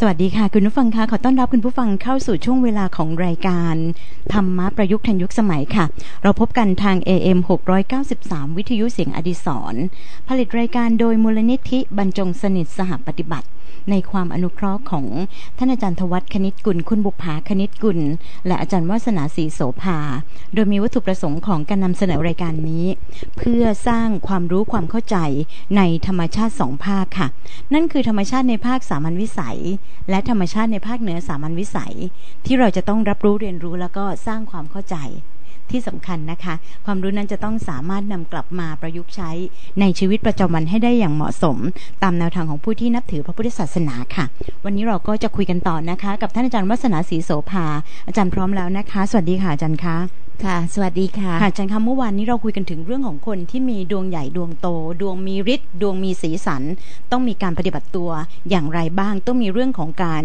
สวัสดีค่ะ คุณผู้ฟังคะขอต้อนรับคุณผู้ฟังเข้าสู่ช่วงเวลาของรายการ ธรรมะประยุกต์ทันยุคสมัยค่ะ เราพบกันทาง AM 693 วิทยุเสียงอดิสรผลิตรายการโดยมูลนิธิบรรจงสนิทสหปฏิบัติ ในความอนุเคราะห์ของท่านอาจารย์ทวัฒคณิตกุล คุณบุภาคณิตกุล และอาจารย์วาสนาศรีโสภา โดยมีวัตถุประสงค์ของการนำเสนอรายการนี้ เพื่อสร้างความรู้ความเข้าใจในธรรมชาติสองภาคค่ะ นั่นคือธรรมชาติในภาคสามัญวิสัย และธรรมชาติในภาคเหนือสามัญวิสัย ที่เราจะต้องรับรู้เรียนรู้แล้วก็สร้างความเข้าใจ ที่สำคัญนะคะ ความรู้นั้นจะต้องสามารถนำกลับมาประยุกต์ใช้ในชีวิตประจำวันให้ได้อย่างเหมาะสม ตามแนวทางของผู้ที่นับถือพระพุทธศาสนาค่ะ วันนี้เราก็จะคุยกันต่อนะคะ กับท่านอาจารย์วัฒนาศรีโสภาอาจารย์พร้อมแล้วนะคะ สวัสดีค่ะอาจารย์คะ ค่ะ สวัสดีค่ะค่ะอาจารย์คะเมื่อวานนี้เราคุยกันถึงเรื่องของคนที่มีดวงใหญ่ดวงโต ดวงมีฤทธิ์ดวงมีสีสัน ต้องมีการปฏิบัติตัวอย่างไรบ้าง ต้องมีเรื่องของการ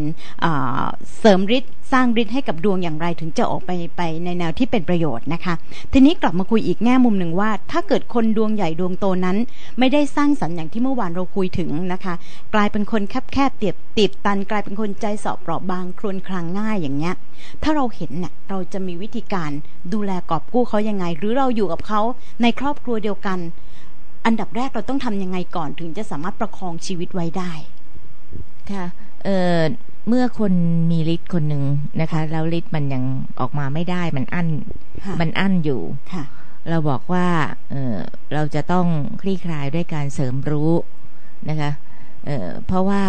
เสริมฤทธิ์สร้างฤทธิ์ให้กับดวงอย่างไรถึงจะออกไปไปในแนวที่เป็นประโยชน์นะคะ ทีนี้กลับมาคุยอีกแง่มุมหนึ่งว่า ถ้าเกิดคนดวงใหญ่ดวงโตนั้น ไม่ได้สร้างสรรค์อย่างที่เมื่อวานเราคุยถึงนะคะ กลายเป็นคนแคบแคบเตียบติดตัน กลายเป็นคนใจสอบเปราะบางครวนคลางง่ายอย่างเงี้ย ถ้าเราเห็นเนี่ยเราจะมีวิธีการดูแลกอบกู้เขายังไง หรือเราอยู่กับเขาในครอบครัวเดียวกัน อันดับแรกเราต้องทำยังไงก่อนถึงจะสามารถประคองชีวิตไว้ได้ค่ะเอ่อเมื่อคนมีฤทธิ์คนหนึ่งนะคะ แล้วฤทธิ์มันยังออกมาไม่ได้มันอั้นมันอั้นอยู่ค่ะเราบอกว่าเออเราจะต้องคลี่คลายด้วยการเสริมรู้นะคะเออเพราะว่า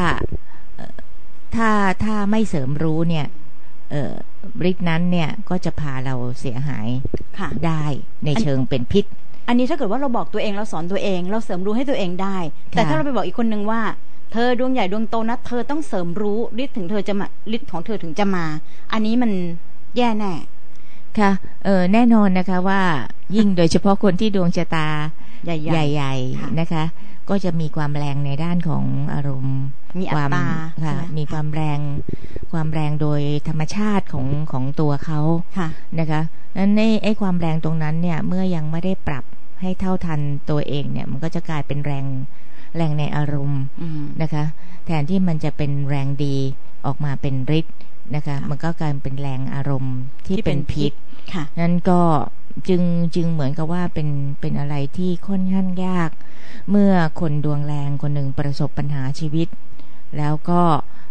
ถ้าถ้าไม่เสริมรู้เนี่ยเออ ฤทธิ์นั้นเนี่ยก็จะพาเราเสียหายได้ในเชิงเป็นพิษ อันนี้ถ้าเกิดว่าเราบอกตัวเองเราสอนตัวเอง เราเสริมรู้ให้ตัวเองได้ แต่ถ้าเราไปบอกอีกคนนึงว่า เธอดวงใหญ่ดวงโตนะเธอต้องเสริมรู้ฤทธิ์ถึงเธอจะมาฤทธิ์ของเธอถึงจะมา อันนี้มันแย่แน่ค่ะเออแน่นอนนะคะว่ายิ่งโดยเฉพาะคนที่ดวงชะตาใหญ่ๆนะคะ ก็จะมีความแรงในด้านของอารมณ์ มีความค่ะมีความแรง ความแรงโดยธรรมชาติของของตัวเขาค่ะนะคะนั้นในไอ้ความแรงตรงนั้นเนี่ยเมื่อยังไม่ได้ปรับให้เท่าทันตัวเองเนี่ย มันก็จะกลายเป็นแรงแรงในอารมณ์นะคะ แทนที่มันจะเป็นแรงดีออกมาเป็นฤทธิ์นะคะ มันก็กลายเป็นแรงอารมณ์ที่เป็นพิษนั้นก็ จึงจึงเหมือนกับว่าเป็นเป็นอะไรที่ค่อนข้างยาก เมื่อคนดวงแรงคนหนึ่งประสบปัญหาชีวิต แล้วก็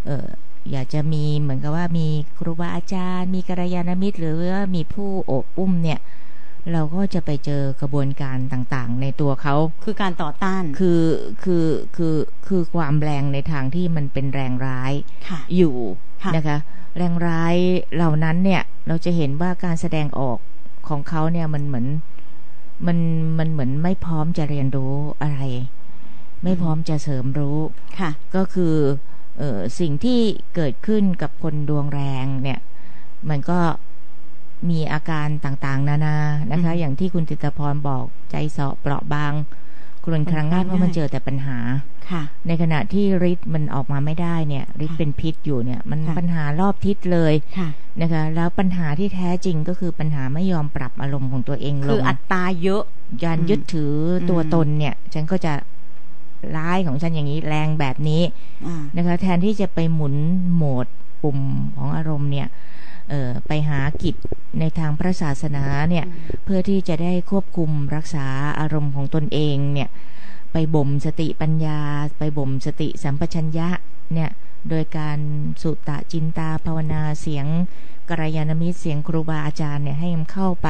เอออยากจะมีเหมือนกับว่ามีครูบาอาจารย์ มีกัลยาณมิตร หรือว่ามีผู้โอบอุ้มเนี่ย เราก็จะไปเจอกระบวนการต่างๆ ในตัวเขาคือการต่อต้านคือคือคือคือความแรงในทางที่มันเป็นแรงร้ายอยู่นะคะ แรงร้ายเหล่านั้นเนี่ยเราจะเห็นว่าการแสดงออก ของเขาเนี่ยมันเหมือนมันมันเหมือนไม่พร้อมจะเรียนรู้อะไร ไม่พร้อมจะเสริมรู้ค่ะ ก็คือเออสิ่งที่เกิดขึ้นกับคนดวงแรงเนี่ย มันก็มีอาการต่างๆ นานานะคะ อย่างที่คุณติตพรบอกใจเสาะเปราะบาง กรุนครั้งง่ายเพราะมันเจอแต่ปัญหาค่ะ ในขณะที่ฤทธิ์มันออกมาไม่ได้เนี่ยฤทธิ์เป็นพิษอยู่เนี่ย มันปัญหารอบทิศเลยนะคะ แล้วปัญหาที่แท้จริงก็คือปัญหาไม่ยอมปรับอารมณ์ของตัวเองลงคืออัตตาเยอะยานยึดถือตัวตนเนี่ย ฉันก็จะร้ายของฉันอย่างนี้แรงแบบนี้นะคะ แทนที่จะไปหมุนโหมดปุ่มของอารมณ์เนี่ยเออ ไปหากิจในทางพระศาสนาเนี่ยเพื่อที่จะได้ควบคุมรักษาอารมณ์ของตนเองเนี่ยไปบ่มสติปัญญา ไปบ่มสติสัมปชัญญะเนี่ยโดยการสุตตะจินตาภาวนาเสียงกระยาณมิตรเสียงครูบาอาจารย์เนี่ยให้มันเข้าไป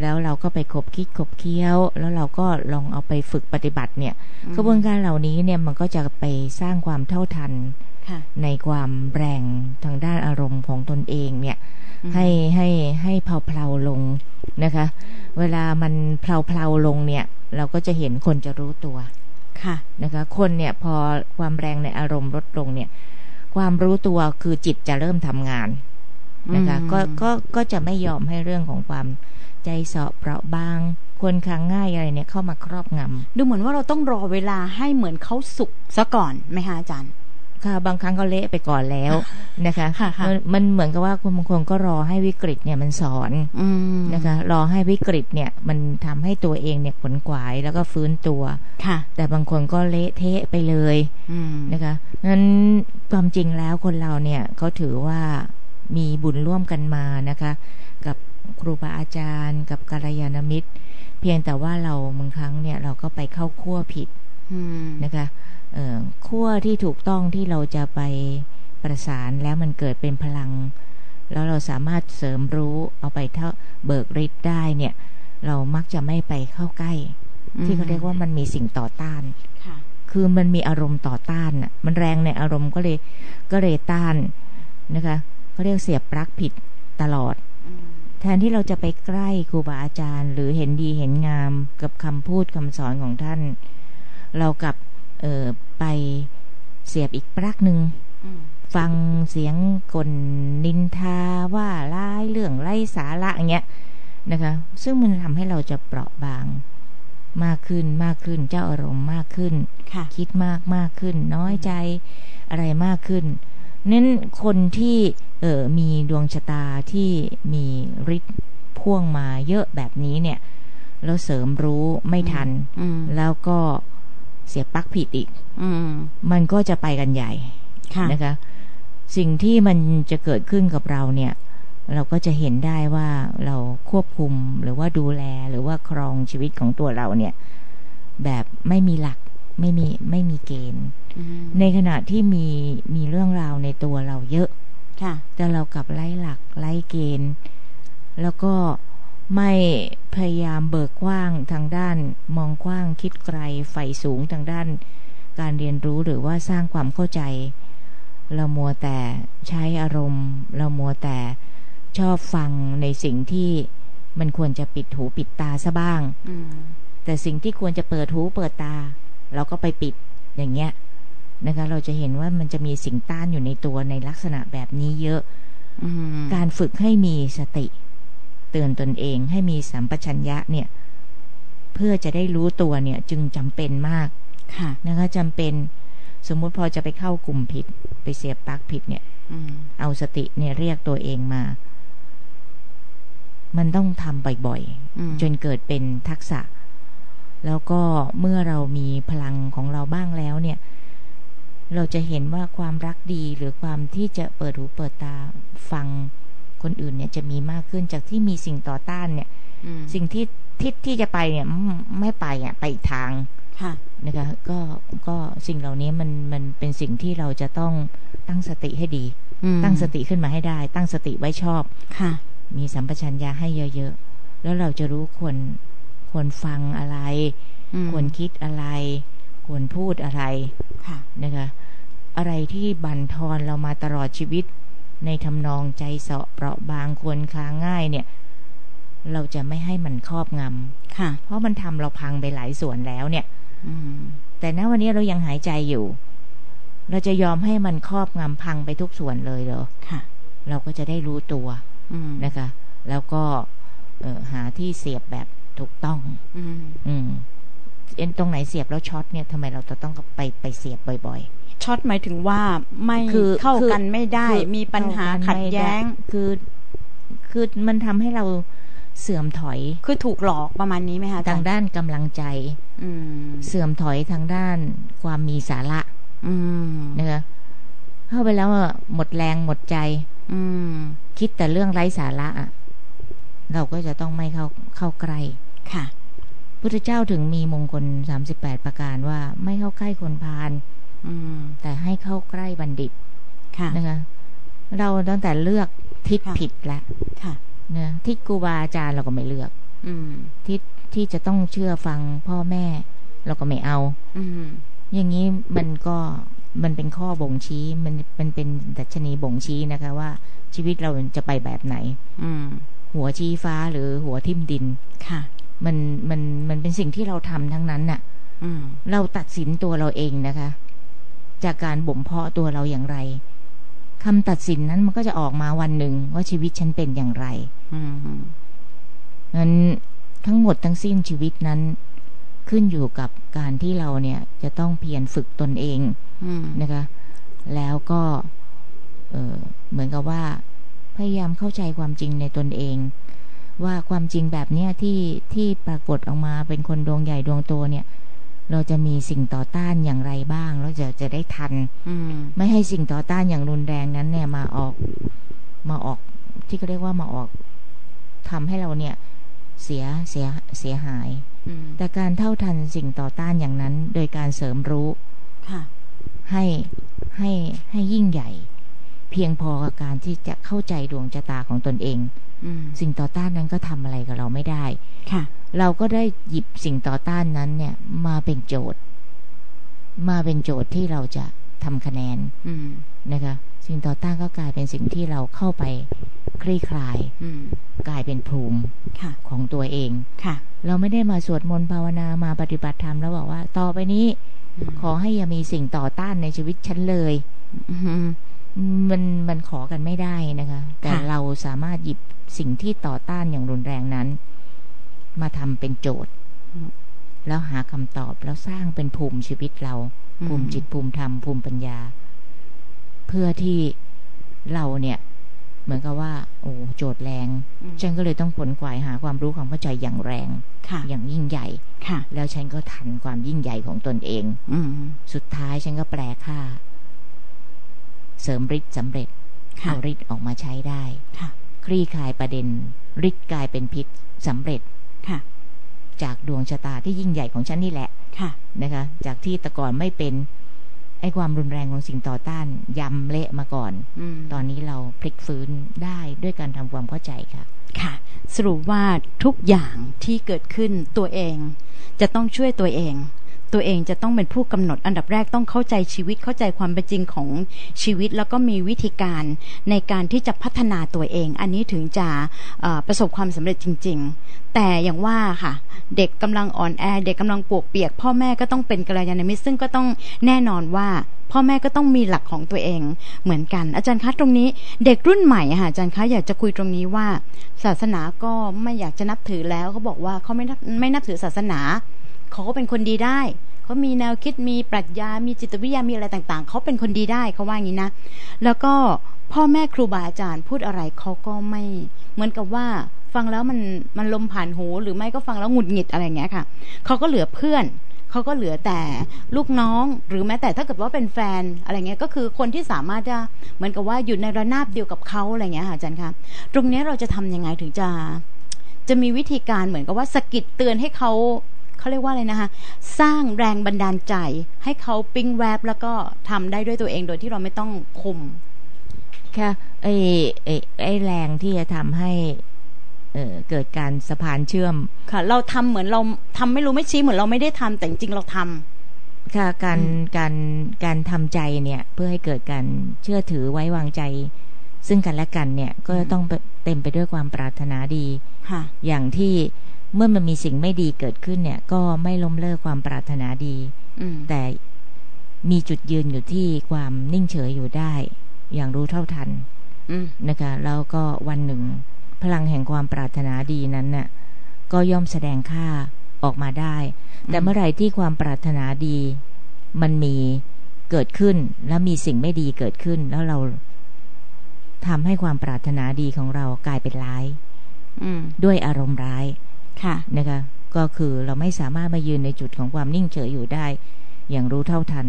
แล้วเราก็ไปคบคิดคบเคี้ยว แล้วเราก็ลองเอาไปฝึกปฏิบัติเนี่ยกระบวนการเหล่านี้เนี่ยมันก็จะไปสร้างความเท่าทัน ในความแรงทางด้านอารมณ์ของตนเองเนี่ย ให้ให้ให้เพลาเพลาลงนะคะ เวลามันเพลาเพลาลงเนี่ย เราก็จะเห็นคนจะรู้ตัวค่ะนะคะ คนเนี่ยพอความแรงในอารมณ์ลดลงเนี่ย ความรู้ตัวคือจิตจะเริ่มทำงานนะคะก็ก็ก็จะไม่ยอมให้เรื่องของความใจเสาะเปราะบางคนครั้งง่ายอะไรเนี่ยเข้ามาครอบงำดูเหมือนว่าเราต้องรอเวลาให้เหมือนเขาสุกซะก่อนไหมคะอาจารย์ ค่ะบางครั้งก็เละไปก่อนแล้วนะคะค่ะค่ะมันมันเหมือนกับว่าคุณบางคนก็รอให้วิกฤตเนี่ยมันสอนอืมนะคะ รอให้วิกฤตเนี่ยมันทำให้ตัวเองเนี่ยขวนขวายแล้วก็ฟื้นตัวค่ะ แต่บางคนก็เละเทะไปเลยอืมนะคะนั้นความจริงแล้วคนเราเนี่ยเขาถือว่ามีบุญร่วมกันมานะคะ กับครูบาอาจารย์ กับกัลยาณมิตร เพียงแต่ว่าเราบางครั้งเนี่ยเราก็ไปเข้าขั้วผิดอืม นะคะเอ่อขั้วที่ถูกต้องที่เราจะไปประสานแล้วมันเกิดเป็นพลัง แล้วเราสามารถเสริมรู้เอาไปเท่าเบิกฤทธิ์ได้เนี่ย เรามักจะไม่ไปเข้าใกล้ ที่เขาเรียกว่ามันมีสิ่งต่อต้านค่ะคือมันมีอารมณ์ต่อต้านน่ะ มันแรงในอารมณ์ก็เลยก็เลยต้านนะคะเขาเรียกเสียบปลั๊กผิดตลอดอืมแทนที่เราจะไปใกล้ครูบาอาจารย์ หรือเห็นดีเห็นงามกับคำพูดคำสอนของท่าน เรากลับเออไปเสียบอีกปลั๊กหนึ่งอืมฟังเสียงกลนินทาว่าร้ายเรื่องไร้สาระอย่างเงี้ยนะคะ ซึ่งมันทำให้เราจะเปราะบางมากขึ้นมากขึ้นเจ้าอารมณ์มากขึ้นค่ะคิดมากมากขึ้น น้อยใจอะไรมากขึ้นนั้นคนที่เออมีดวงชะตาที่มีฤทธิ์พ่วงมาเยอะแบบนี้เนี่ย แล้วเสริมรู้ไม่ทันอืมแล้วก็ เสียบปลั๊กผิดอีก อืม มันก็จะไปกันใหญ่ค่ะนะคะ สิ่งที่มันจะเกิดขึ้นกับเราเนี่ย เราก็จะเห็นได้ว่าเราควบคุมหรือว่าดูแลหรือว่าครองชีวิตของตัวเราเนี่ย แบบไม่มีหลักไม่มีไม่มีเกณฑ์อืมในขณะที่มีมีเรื่องราวในตัวเราเยอะ ค่ะ แต่เรากลับไล่หลักไล่เกณฑ์ แล้วก็ ไม่พยายามเบิกกว้างทางด้าน มองกว้างคิดไกลใฝ่สูงทางด้าน การเรียนรู้หรือว่าสร้างความเข้าใจ เรามัวแต่ใช้อารมณ์ เรามัวแต่ชอบฟังในสิ่งที่มันควรจะปิดหูปิดตาซะบ้างอืมแต่สิ่งที่ควรจะเปิดหูเปิดตา เราก็ไปปิดอย่างเงี้ยนะคะ เราจะเห็นว่ามันจะมีสิ่งต้านอยู่ในตัวในลักษณะแบบนี้เยอะอืมการฝึกให้มีสติ เตือนตนเองให้มีสัมปชัญญะเนี่ย เพื่อจะได้รู้ตัวเนี่ยจึงจำเป็นมากค่ะนะคะจำเป็นสมมุติพอจะไปเข้ากลุ่มผิด ไปเสียบปลั๊กผิดเนี่ยอืมเอาสติเนี่ยเรียกตัวเองมา มันต้องทำบ่อยอืมๆจนเกิดเป็นทักษะ แล้วก็เมื่อเรามีพลังของเราบ้างแล้วเนี่ย เราจะเห็นว่าความรักดีหรือความที่จะเปิดหูเปิดตาฟัง คนอื่นเนี่ยจะมีมากขึ้นจากที่มีสิ่งต่อต้านเนี่ยอืมสิ่งที่ทิศที่จะไปเนี่ยไม่ไม่ไปอะไปอีกทางค่ะนะคะก็ก็สิ่งเหล่านี้มันมันเป็นสิ่งที่เราจะต้องตั้งสติให้ดีอืมตั้งสติขึ้นมาให้ได้ ตั้งสติไว้ชอบค่ะ มีสัมปชัญญะให้เยอะๆ แล้วเราจะรู้ควรควรฟังอะไรอืมควรคิดอะไร ควรพูดอะไรค่ะนะคะอะไรที่บั่นทอนเรามาตลอดชีวิต ในทำนองใจเสาะเปราะบางควรค้างง่ายเนี่ย เราจะไม่ให้มันครอบงำค่ะ เพราะมันทำเราพังไปหลายส่วนแล้วเนี่ยอืมแต่ณวันนี้เรายังหายใจอยู่ เราจะยอมให้มันครอบงำพังไปทุกส่วนเลยเหรอค่ะ เราก็จะได้รู้ตัวอืมนะคะ แล้วก็เอ่อหาที่เสียบแบบถูกต้องอืมอืมเอ็นตรงไหนเสียบแล้วช็อตเนี่ยทำไมเราจะต้องไปไปเสียบบ่อย ช็อตหมายถึงว่าไม่คือเข้าคือกันไม่ได้คือมีปัญหาๆขัดแย้งไม่ไคือคือมันทำให้เราเสื่อมถอย คือถูกหลอกประมาณนี้ไหมคะอจรทางย์ด้านกำลังใจ อืมเสื่อมถอยทางด้านความมีสาระ อืมนะคะเข้าไปแล้วอะหมดแรงหมดใจ อืมคิดแต่เรื่องไร้สาระอะเราก็จะต้องไม่เข้าเข้าใกล้ค่ะพุทธเจ้าถึงมีมงคลสามสิบแปดประการว่าไม่เข้าใกล้คนพาล อืม แต่ให้เข้าใกล้บัณฑิต ค่ะนะคะเราตั้งแต่เลือกทิศค่ะผิดแล้วค่ะนะทิศครูบาอาจารย์เราก็ไม่เลือก อืม ทิศที่จะต้องเชื่อฟังพ่อแม่ เราก็ไม่เอา อืม อย่างนี้มันก็มันเป็นข้อบ่งชี้มันมันเป็นดัชนีบ่งชี้นะคะ ว่า ชีวิตเราจะไปแบบไหน อืม หัวชี้ฟ้าหรือหัวทิ่มดินค่ะ มันมันมันเป็นสิ่งที่เราทำทั้งนั้นน่ะ อืม เราตัดสินตัวเราเองนะคะ จากการบ่มเพาะตัวเราอย่างไรคำตัดสินนั้นมันก็จะออกมาวันหนึ่งว่าชีวิตฉันเป็นอย่างไรอืมนั้นทั้งหมดทั้งสิ้นชีวิตนั้น ขึ้นอยู่กับการที่เราเนี่ยจะต้องเพียรฝึกตนเองอืมนะคะ แล้วก็เเหมือนกับว่า พยายามเข้าใจความจริงในตนเอง ว่าความจริงแบบเนี้ยที่ที่ปรากฏออกมาเป็นคนดวงใหญ่ดวงโตเนี่ย เราจะมีสิ่งต่อต้านอย่างไรบ้างแล้วจะจะได้ทันไม่ให้สิ่งต่อต้านอย่างรุนแรงนั้นเนี่ยมาออกมาออกที่เขาเรียกว่ามาออกทำให้เราเนี่ยเสียเสียเสียหายแต่การเท่าทันสิ่งต่อต้านอย่างนั้น โดยการเสริมรู้ให้ให้ให้ยิ่งใหญ่ เพียงพอกับการที่จะเข้าใจดวงชะตาของตนเองสิ่งต่อต้านนั้นก็ทำอะไรกับเราไม่ได้ ค่ะ เราก็ได้หยิบสิ่งต่อต้านนั้นเนี่ย มาเป็นโจทย์ มาเป็นโจทย์ที่เราจะทำคะแนนนะคะ สิ่งต่อต้านก็กลายเป็นสิ่งที่เราเข้าไปคลี่คลายกลายเป็นภูมิของตัวเองค่ะ เราไม่ได้มาสวดมนต์ภาวนามาปฏิบัติธรรมแล้วบอกว่า ต่อไปนี้ ขอให้อย่ามีสิ่งต่อต้านในชีวิตฉันเลยมันมันขอกันไม่ได้นะคะ แต่เราสามารถหยิบสิ่งที่ต่อต้านอย่างรุนแรงนั้น มาทำเป็นโจทย์ แล้วหาคำตอบแล้วสร้างเป็นภูมิชีวิตเรา ภูมิจิตภูมิธรรมภูมิปัญญา เพื่อที่เราเนี่ย เหมือนกับว่า โอ้โจทย์แรงฉันก็เลยต้องขนขวายหาความรู้ความเข้าใจอย่างแรงอย่างยิ่งใหญ่แล้วฉันก็ทันความยิ่งใหญ่ของตนเองอืสุดท้ายฉันก็แปลค่า เสริมฤทธิ์สำเร็จเอาฤทธิ์ออกมาใช้ได้คลี่คลายประเด็นฤทธิ์กลายเป็นพิษสำเร็จ ค่ะจากดวงชะตาที่ยิ่งใหญ่ของฉันนี่แหละ ค่ะ นะคะ จากที่แต่ก่อนไม่เป็น ไอ้ความรุนแรงของสิ่งต่อต้านยำเละมาก่อนอตอนนี้เราพลิกฟื้นได้ด้วยการทำความเข้าใจค่ะ ค่ะ สรุปว่าทุกอย่างที่เกิดขึ้นตัวเอง จะต้องช่วยตัวเอง ตัวเองจะต้องเป็นผู้กำหนดอันดับแรกต้องเข้าใจชีวิตเข้าใจความเป็นจริงของชีวิต แล้วก็มีวิธีการในการที่จะพัฒนาตัวเอง อันนี้ถึงจะประสบความสำเร็จจริง ๆ แต่อย่างว่าค่ะ เด็กกำลังอ่อนแอ เด็กกำลังปวกเปียก พ่อแม่ก็ต้องเป็นกัลยาณมิตรซึ่งก็ต้องแน่นอนว่าพ่อแม่ก็ต้องมีหลักของตัวเองเหมือนกัน อาจารย์คะตรงนี้เด็กรุ่นใหม่ค่ะอาจารย์คะอยากจะคุยตรงนี้ว่า ศาสนาก็ไม่อยากจะนับถือแล้วเขาบอกว่าเขาไม่นับไม่นับถือศาสนา เขาก็เป็นคนดีได้เขามีแนวคิดมีปรัชญา มีจิตวิทยามีอะไรต่าง ๆ เขาเป็นคนดีได้เขาว่าอย่างนี้นะ แล้วก็พ่อแม่ครูบาอาจารย์พูดอะไรเขาก็ไม่เหมือนกับว่าฟังแล้วมันมันลมผ่านหูหรือไม่ก็ฟังแล้วหงุดหงิดอะไรเงี้ยค่ะเขาก็เหลือเพื่อนเขาก็เหลือแต่ลูกน้องหรือแม้แต่ถ้าเกิดว่าเป็นแฟนอะไรเงี้ยก็คือคนที่สามารถจะเหมือนกับว่าอยู่ในระนาบเดียวกับเขาอะไรเงี้ยค่ะอาจารย์คะตรงนี้เราจะทํำยังไงถึงจะ จะมีวิธีการเหมือนกับว่าสกิดเตือนให้เขา เขาเรียกว่าอะไรนะคะ สร้างแรงบันดาลใจ ให้เขาปิ้งแวบแล้วก็ทำได้ด้วยตัวเองโดยที่เราไม่ต้องคุม ค่ะไอ้ไอ้ไอ้แรงที่จะทำให้เออเกิดการสะพานเชื่อม ค่ะ เราทำเหมือนเราทำไม่รู้ไม่ชี้เหมือนเราไม่ได้ทำแต่จริงเราทำค่ะการการการทำใจเนี่ยเพื่อให้เกิดการเชื่อถือไว้วางใจ ซึ่งกันและกันเนี่ยก็ต้องเต็มไปด้วยความปรารถนาดีค่ะอย่างที่ เมื่อมันมีสิ่งไม่ดีเกิดขึ้นเนี่ย ก็ไม่ล้มเลิกความปรารถนาดีแต่มีจุดยืนอยู่ที่ความนิ่งเฉยอยู่ได้ อย่างรู้เท่าทันนะคะ แล้วก็วันหนึ่ง พลังแห่งความปรารถนาดีนั้นน่ะ ก็ย่อมแสดงค่าออกมาได้ แต่เมื่อไหร่ที่ความปรารถนาดี มันมีเกิดขึ้น แล้วมีสิ่งไม่ดีเกิดขึ้น แล้วเราทำให้ความปรารถนาดีของเรากลายเป็นร้ายด้วยอารมณ์ร้าย ค่ะนะคะ ก็คือเราไม่สามารถมายืนในจุดของความนิ่งเฉยอยู่ได้ อย่างรู้เท่าทัน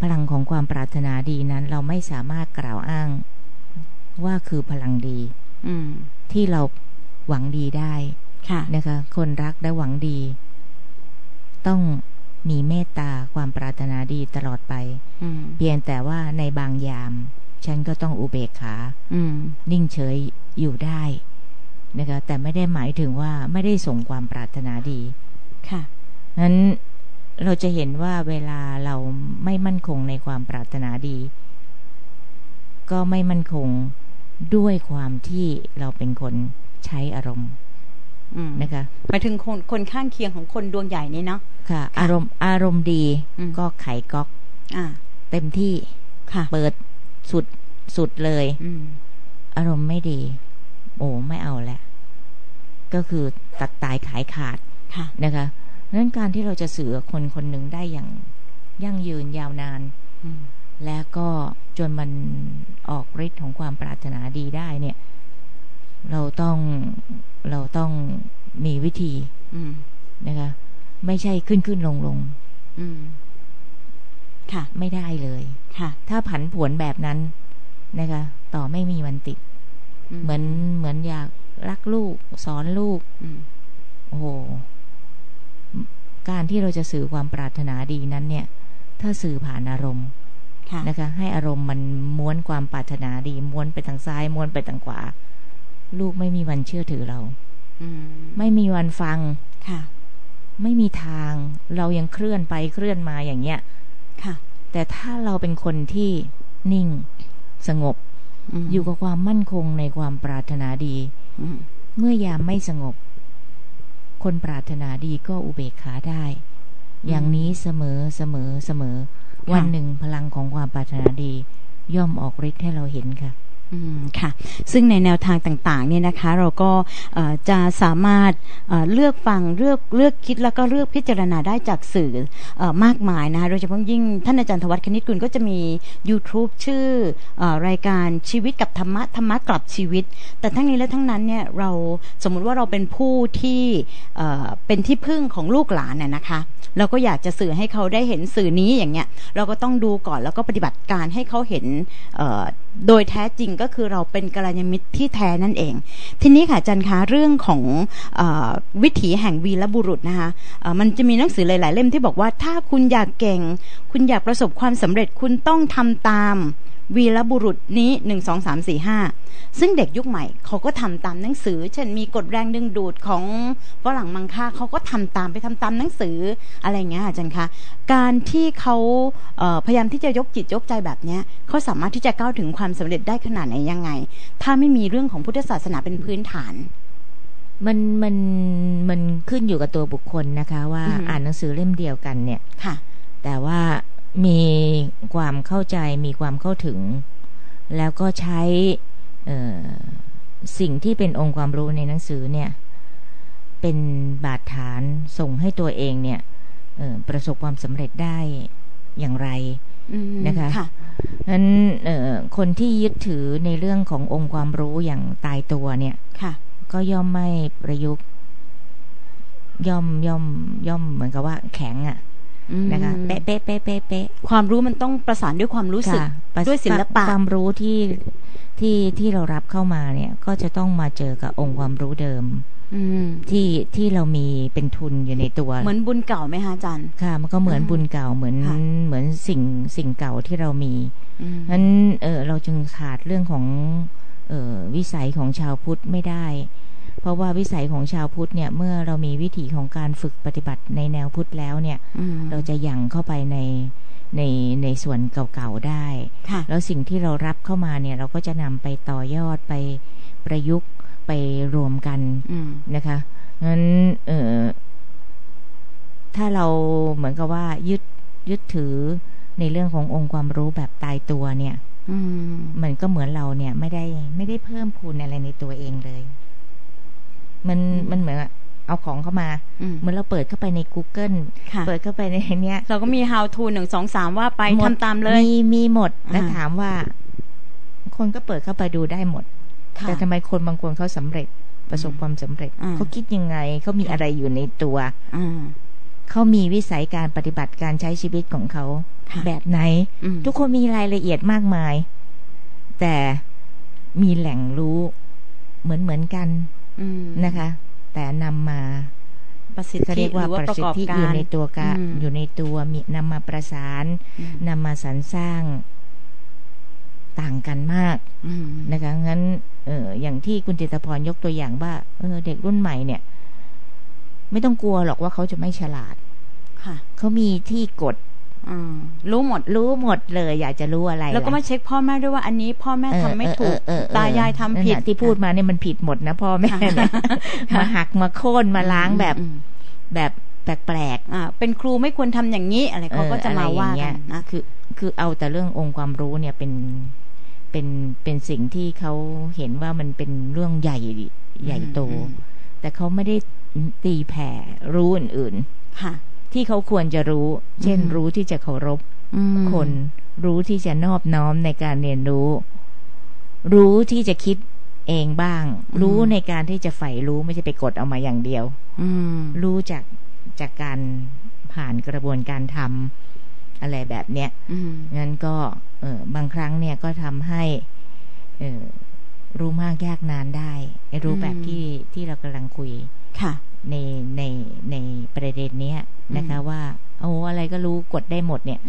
พลังของความปรารถนาดีนั้น เราไม่สามารถกล่าวอ้าง ว่าคือพลังดี อืที่เราหวังดีได้ค่ะนะคะ คนรักและหวังดี ต้องมีเมตตาความปรารถนาดีตลอดไปเพียงแต่ว่าในบางยาม ฉันก็ต้องอุเบกขา นิ่งเฉยอยู่ได้ นะคะแต่ไม่ได้หมายถึงว่าไม่ได้ส่งความปรารถนาดีค่ะนั้นเราจะเห็นว่าเวลาเราไม่มั่นคงในความปรารถนาดี ก็ไม่มั่นคงด้วยความที่เราเป็นคนใช้อารมณ์นะคะหมายถึงคนคนข้างเคียงของคนดวงใหญ่นี่เนาะค่ะ อารมณ์อารมณ์ดีก็ไขก๊อกเต็มที่ค่ะ เปิดสุดสุดเลยอารมณ์ไม่ดี โอ้ไม่เอาแหละ ก็คือตัดตายขายขาดะนะคะนั้นการที่เราจะสื่อคนคนหนึ่งได้อย่างยั่งยืนยาวนานแล้วก็จนมันออกฤทธิ์ของความปรารถนาดีได้เนี่ย เราต้องเราต้องมีวิธีนะคะ ไม่ใช่ขึ้นขึ้นลงลงค่ะ ไม่ได้เลย ค่ะ ถ้าผันผวนแบบนั้นนะคะ ต่อไม่มีวันติด เหมือนเหมือนอยากรักลูก สอนลูกโอ้โหการที่เราจะสื่อความปรารถนาดีนั้น เนี่ย ถ้าสื่อผ่านอารมณ์นะคะ ให้อารมณ์มันม้วนความปรารถนาดี ม้วนไปทางซ้าย ม้วนไปทางขวา ลูกไม่มีวันเชื่อถือเราไม่มีวันฟังค่ะ ไม่มีทาง เรายังเคลื่อนไปเคลื่อนมาอย่างเงี้ย ค่ะ แต่ถ้าเราเป็นคนที่นิ่ง สงบ อยู่กับความมั่นคงในความปรารถนาดี เมื่อยามไม่สงบ คนปรารถนาดีก็อุเบกขาได้ อย่างนี้เสมอเสมอเสมอ วันหนึ่งพลังของความปรารถนาดี ย่อมออกฤทธิ์ให้เราเห็นค่ะ ค่ะซึ่งในแนวทางต่างๆเนี่ยนะคะเราก็จะสามารถเลือกฟังเลือกเลือกคิดแล้วก็เลือกพิจารณาได้จากสื่ออมากมายนะคะโดยเฉพาะยิ่งท่านอาจารย์ธวัฒน์คณิตกุลก็จะมี YouTube ชื่ออรายการชีวิตกับธรรมะธรรมะกลับชีวิต แต่ทั้งนี้และทั้งนั้นเนี่ยเราสมมุติว่าเราเป็นผู้ที่เป็นที่พึ่งของลูกหลานน่ยนะคะเราก็อยากจะสื่อให้เขาได้เห็นสื่อนี้อย่างเงี้ยเราก็ต้องดูก่อนแล้วก็ปฏิบัติการให้เขาเห็นโดยแท้จริงก็คือเราเป็นกัลยาณมิตรที่แท้นั่นเอง ทีนี้ค่ะจันคะเรื่องของอวิถีแห่งวีรบุรุษนะคะมันจะมีหนังสือหลาย ๆ เล่มที่บอกว่าถ้าคุณอยากเก่ง คุณอยากประสบความสำเร็จคุณต้องทำตาม วีรบุรุษนี้หนึ่งสองสามสี่ห้าซึ่งเด็กยุคใหม่เขาก็ทำตามหนังสือ เช่นมีกฎแรงดึงดูดของฝรั่งมังค่าเขาก็ทำตามไปทำตามหนังสืออะไรเงี้ยอาจารย์คะการที่เขาพยายามที่จะยกจิตยกใจแบบเนี้ยเขาสามารถที่จะก้าวถึงความสำเร็จได้ขนาดไหนยังไง ถ้าไม่มีเรื่องของพุทธศาสนาเป็นพื้นฐานมันมันมันขึ้นอยู่กับตัวบุคคลนะคะ ว่าอ่านหนังสือเล่มเดียวกันเนี่ยค่ะ แต่ว่า มีความเข้าใจมีความเข้าถึง แล้วก็ใช้สิ่งที่เป็นองค์ความรู้ในหนังสือเนี่ย เป็นบาดฐานส่งให้ตัวเองเนี่ยประสบความสำเร็จได้อย่างไรนะคะะนั้นคนที่ยึดถือในเรื่องขององค์ความรู้อย่างตายตัวเนี่ยค่ะก็ย่อมไม่ประยุกต์ ย่อมย่อมย่อมเหมือนกับว่าแข็งอะ่ะ นะคะเป๊ะเป๊ะเป๊ะเป๊ะเป๊ะความรู้มันต้องประสานด้วยความรู้สึกด้วยศิลปะความรู้ที่ที่ที่เรารับเข้ามาเนี่ย ก็จะต้องมาเจอกับองค์ความรู้เดิมที่ที่เรามีเป็นทุนอยู่ในตัวเหมือนบุญเก่าไหมคะอาจารย์ค่ะ มันก็เหมือนบุญเก่าเหมือนเหมือนสิ่งสิ่งเก่าที่เรามีนั้นเออเราจึงขาดเรื่องของเออวิสัยของชาวพุทธไม่ได้ เพราะว่าวิสัยของชาวพุทธเนี่ยเมื่อเรามีวิถีของการฝึกปฏิบัติในแนวพุทธแล้วเนี่ยเราจะยังเข้าไปในในในส่วนเก่าๆได้แล้วสิ่งที่เรารับเข้ามาเนี่ยเราก็จะนำไปต่อยอดไปประยุกต์ไปรวมกันนะคะงั้นเออถ้าเราเหมือนกับว่ายึดยึดถือในเรื่องขององค์ความรู้แบบตายตัวเนี่ยมันก็เหมือนเราเนี่ยไม่ได้ไม่ได้เพิ่มพูนอะไรในตัวเองเลย มันมันเหมือนเอาของเข้ามาเหมือนเราเปิดเข้าไปใน Google เปิดเข้าไปในเนี้ย เราก็มี how to หนึ่งสองสามว่าไปทำตามเลย มีมีหมดแล้วถามว่า คนก็เปิดเข้าไปดูได้หมด แต่ทำไมคนบางคนเขาสำเร็จประสบความสำเร็จเขาคิดยังไงเขามีอะไรอยู่ในตัวเขามีวิสัยการปฏิบัติการใช้ชีวิตของเขาแบบไหน ทุกคนมีรายละเอียดมากมาย แต่มีแหล่งรู้เหมือนเหมือนกัน นะคะ แต่นำมาประสิทธิเรียกว่าประสิทธิอยู่ในตัวกะอยู่ในตัวมีนำมาประสานนำมาสรรสร้างต่างกันมากนะคะงั้นเอออย่างที่คุณจิตพรยกตัวอย่างว่าเออ เด็กรุ่นใหม่เนี่ย ไม่ต้องกลัวหรอกว่าเขาจะไม่ฉลาด ค่ะเขามีที่กด รู้หมดรู้หมดเลยอยากจะรู้อะไร แล้วก็มาเช็คพ่อแม่ด้วยว่าอันนี้พ่อแม่ทำไม่ถูกตายายทำผิดที่พูดมาเนี่ยมันผิดหมดนะพ่อแม่เนี่ยมาหักมาโค่นมาล้างแบบแบบแปลกๆอ่าเป็นครูไม่ควรทำอย่างนี้อะไรเขาก็จะมาว่ากันนะคือ คือเอาแต่เรื่ององค์ความรู้เนี่ยเป็นเป็นเป็นสิ่งที่เขาเห็นว่ามันเป็นเรื่องใหญ่ใหญ่โต แต่เขาไม่ได้ตีแผ่รู้อื่นๆค่ะ ที่เขาควรจะรู้ เช่นรู้ที่จะเคารพคนรู้ที่จะนอบน้อมในการเรียนรู้ รู้ที่จะคิดเองบ้าง รู้ในการที่จะใฝ่รู้ไม่ใช่ไปกดเอามาอย่างเดียวอืรู้จากจากการผ่านกระบวนการทำอะไรแบบเนี้ยงั้นก็เออบางครั้งเนี่ยก็ทำให้เออรู้มากยากนานได้ รู้แบบที่ที่เรากำลังคุย ค่ะ ในในในประเด็นเนี้ยนะคะว่าโอ้อะไรก็รู้กดได้หมดเนี่ย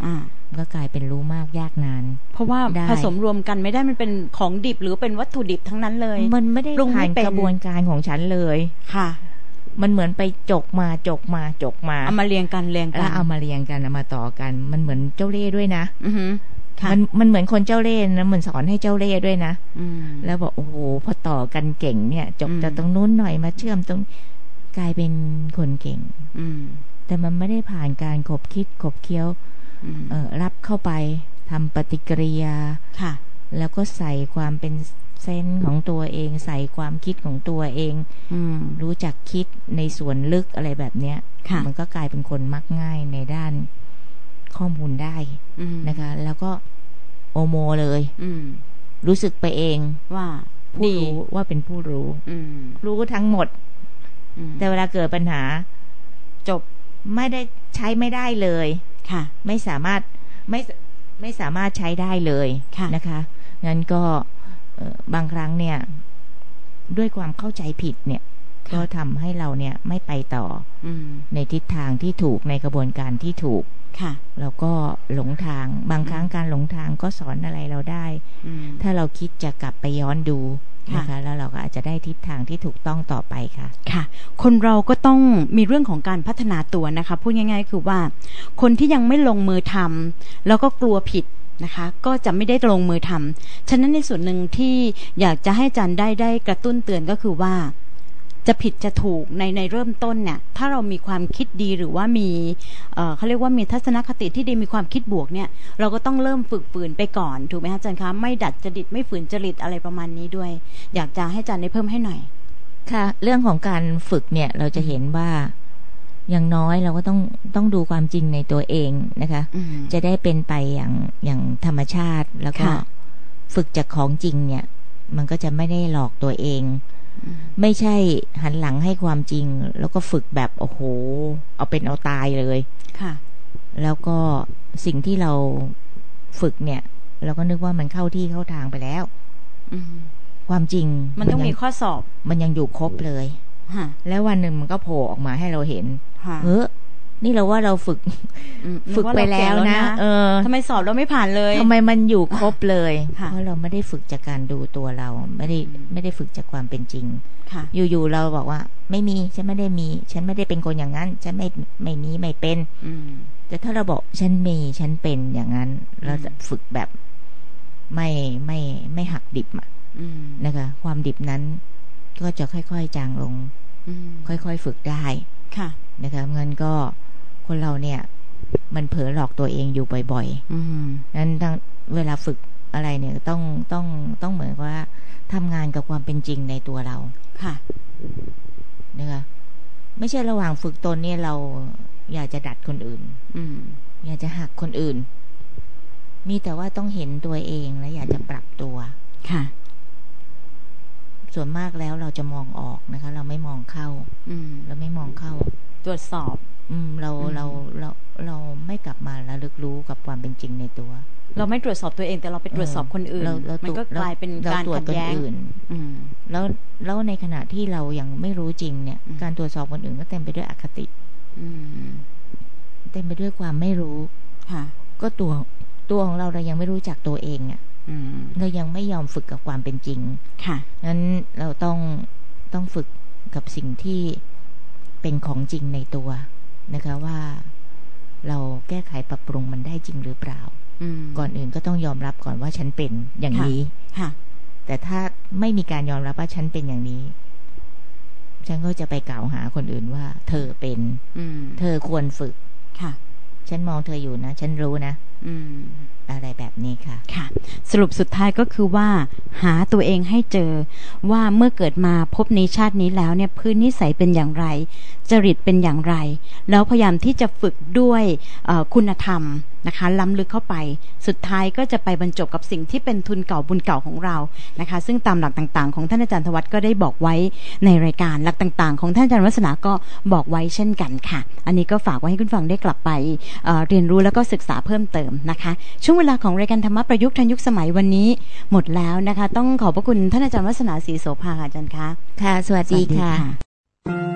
ก็กลายเป็นรู้มากยากนาน เพราะว่าผสมรวมกันไม่ได้มันเป็นของดิบหรือเป็นวัตถุดิบทั้งนั้นเลย มันไม่ได้ผ่านกระบวนการของฉันเลยค่ะ มันเหมือนไปจกมาจกมาจกมาเอามาเรียงกันเรียงกันแล้วเอามาเรียงกันเอามาต่อกัน มันเหมือนเจ้าเล่ด้วยนะอืมันมันเหมือนคนเจ้าเล่ห์นะเหมือนสอนให้เจ้าเล่ห์ด้วยนะแล้วบอกโอ้โหพอต่อกันเก่งเนี่ย จบจากตรงนู้นหน่อยมาเชื่อมตรง กลายเป็นคนเก่ง อืแต่มันไม่ได้ผ่านการขบคิดขบเคี้ยวเออรับเข้าไปทำปฏิกิริยาค่ะ แล้วก็ใส่ความเป็นเซนของตัวเอง ใส่ความคิดของตัวเองรู้จักคิดในส่วนลึกอะไรแบบเนี้ยมันก็กลายเป็นคนมักง่ายในด้านข้อมูลได้นะคะ แล้วก็โอโมเลยรู้สึกไปเองว่าผู้รู้ว่าเป็นผู้รู้รู้ทั้งหมด แต่เวลาเกิดปัญหา จบไม่ได้ใช้ไม่ได้เลยค่ะ ไม่สามารถไม่ไม่สามารถใช้ได้เลยะนะคะงั้นก็บางครั้งเนี่ย ด้วยความเข้าใจผิดเนี่ย ก็ทำให้เราเนี่ยไม่ไปต่อในทิศทางที่ถูกในกระบวนการที่ถูกค่ะแล้วก็หลงทางบางครั้งการหลงทางก็สอนอะไรเราได้ ถ้าเราคิดจะกลับไปย้อนดูนะคะ จะได้ทิศทางที่ถูกต้องต่อไปค่ะ ค่ะ คนเราก็ต้องมีเรื่องของการพัฒนาตัวนะคะ พูดง่าย ๆ คือว่า คนที่ยังไม่ลงมือทำแล้วก็กลัวผิดนะคะก็จะไม่ได้ลงมือทำฉะนั้นในส่วนหนึ่งที่อยากจะให้จันได้ได้กระตุ้นเตือนก็คือว่า จะผิดจะถูกในในเริ่มต้นเนี่ยถ้าเรามีความคิดดีหรือว่ามีเขาเรียกว่ามีทัศนคติที่ดีมีความคิดบวกเนี่ย เราก็ต้องเริ่มฝึกฝืนไปก่อนถูกไหมคะอาจารย์คะไม่ดัดจริตไม่ฝืนจริตอะไรประมาณนี้ด้วย อยากจะให้อาจารย์ได้เพิ่มให้หน่อย ค่ะ เรื่องของการฝึกเนี่ยเราจะเห็นว่าอย่างน้อยเราก็ต้องต้องดูความจริงในตัวเองนะคะ จะได้เป็นไปอย่างอย่างธรรมชาติแล้วก็ฝึกจากของจริงเนี่ย มันก็จะไม่ได้หลอกตัวเอง ไม่ใช่หันหลังให้ความจริง แล้วก็ฝึกแบบโอ้โห เอาเป็นเอาตายเลยค่ะ แล้วก็สิ่งที่เราฝึกเนี่ย เราก็นึกว่ามันเข้าที่เข้าทางไปแล้วความจริง มันต้องมีข้อสอบ มันยังอยู่ครบเลยแล้ววันหนึ่งมันก็โผล่ออกมาให้เราเห็นเออ นี่เราว่าเราฝึกฝึกไปแล้วนะ เออทำไมสอบเราไม่ผ่านเลยทำไมมันอยู่ครบเลยเพราะเราไม่ได้ฝึกจากการดูตัวเรา ไม่ได้ไม่ได้ฝึกจากความเป็นจริงอยู่ๆเราบอกว่า ไม่มีฉันไม่ได้มี ฉันไม่ได้เป็นคนอย่างนั้น ฉันไม่ไม่มีไม่เป็นแต่ถ้าเราบอกฉันมีฉันเป็นอย่างนั้น เราจะฝึกแบบไม่ไม่ไม่หักดิบอะนะคะ ความดิบนั้นก็จะค่อยๆจางลงค่อยๆฝึกได้ ค่ะ นะคะเงินก็ คนเราเนี่ย มันเผลอหลอกตัวเองอยู่บ่อยๆนั้นทั้งเวลาฝึกอะไรเนี่ยต้องต้องต้องเหมือนว่าทำงานกับความเป็นจริงในตัวเรา ค่ะนะคะไม่ใช่ระหว่างฝึกตนเนี่ยเราอยากจะดัดคนอื่น อือยากจะหักคนอื่น มีแต่ว่าต้องเห็นตัวเองและอยากจะปรับตัว ค่ะ ส่วนมากแล้วเราจะมองออกนะคะ เราไม่มองเข้า อืเราไม่มองเข้า ตรวจสอบ อืมเราเราเราเราไม่กลับมาระลึกรู้กับความเป็นจริงในตัว เราไม่ตรวจสอบตัวเองแต่เราไปตรวจสอบคนอื่นมันก็กลายเป็นการขัดแย้งแล้วแล้วในขณะที่เรายังไม่รู้จริงเนี่ย การตรวจสอบคนอื่นก็เต็มไปด้วยอคติเต็มไปด้วยความไม่รู้ค่ะ ก็ตัวตัวของเราเรายังไม่รู้จักตัวเองอะเรายังไม่ยอมฝึกกับความเป็นจริง ค่ะนั้นเราต้องต้องฝึกกับสิ่งที่เป็นของจริงในตัว นะคะว่า เราแก้ไขปรับปรุงมันได้จริงหรือเปล่าก่อนอื่นก็ต้องยอมรับก่อนว่าฉันเป็นอย่างนี้ค่ะ แต่ถ้าไม่มีการยอมรับว่าฉันเป็นอย่างนี้ ฉันก็จะไปกล่าวหาคนอื่นว่า เธอเป็นเธอควรฝึก ค่ะ ฉันมองเธออยู่นะ ฉันรู้นะ อะไรแบบนี้ค่ะค่ะ สรุปสุดท้ายก็คือว่า หาตัวเองให้เจอ ว่าเมื่อเกิดมาพบในชาตินี้แล้วเนี่ยพื้นนิสัยเป็นอย่างไร จริตเป็นอย่างไร แล้วพยายามที่จะฝึกด้วยคุณธรรม นะคะล้ำลึกเข้าไป สุดท้ายก็จะไปบรรจบกับสิ่งที่เป็นทุนเก่าบุญเก่าของเรานะคะ ซึ่งตามหลักต่างๆ ของท่านอาจารย์ธวัฒน์ก็ได้บอกไว้ในรายการหลักต่างๆ ของท่านอาจารย์วัฒนาก็บอกไว้เช่นกันค่ะ อันนี้ก็ฝากไว้ให้คุณฟังได้กลับไปเเรียนรู้แล้วก็ศึกษาเพิ่มเติมนะคะ ช่วงเวลาของรายการธรรมะประยุกต์ทันยุคสมัยวันนี้ หมดแล้วนะคะ ต้องขอบพระคุณท่านอาจารย์วัฒนาศรีโสภาอาจารย์คะค่ะ สวัสดีค่ะ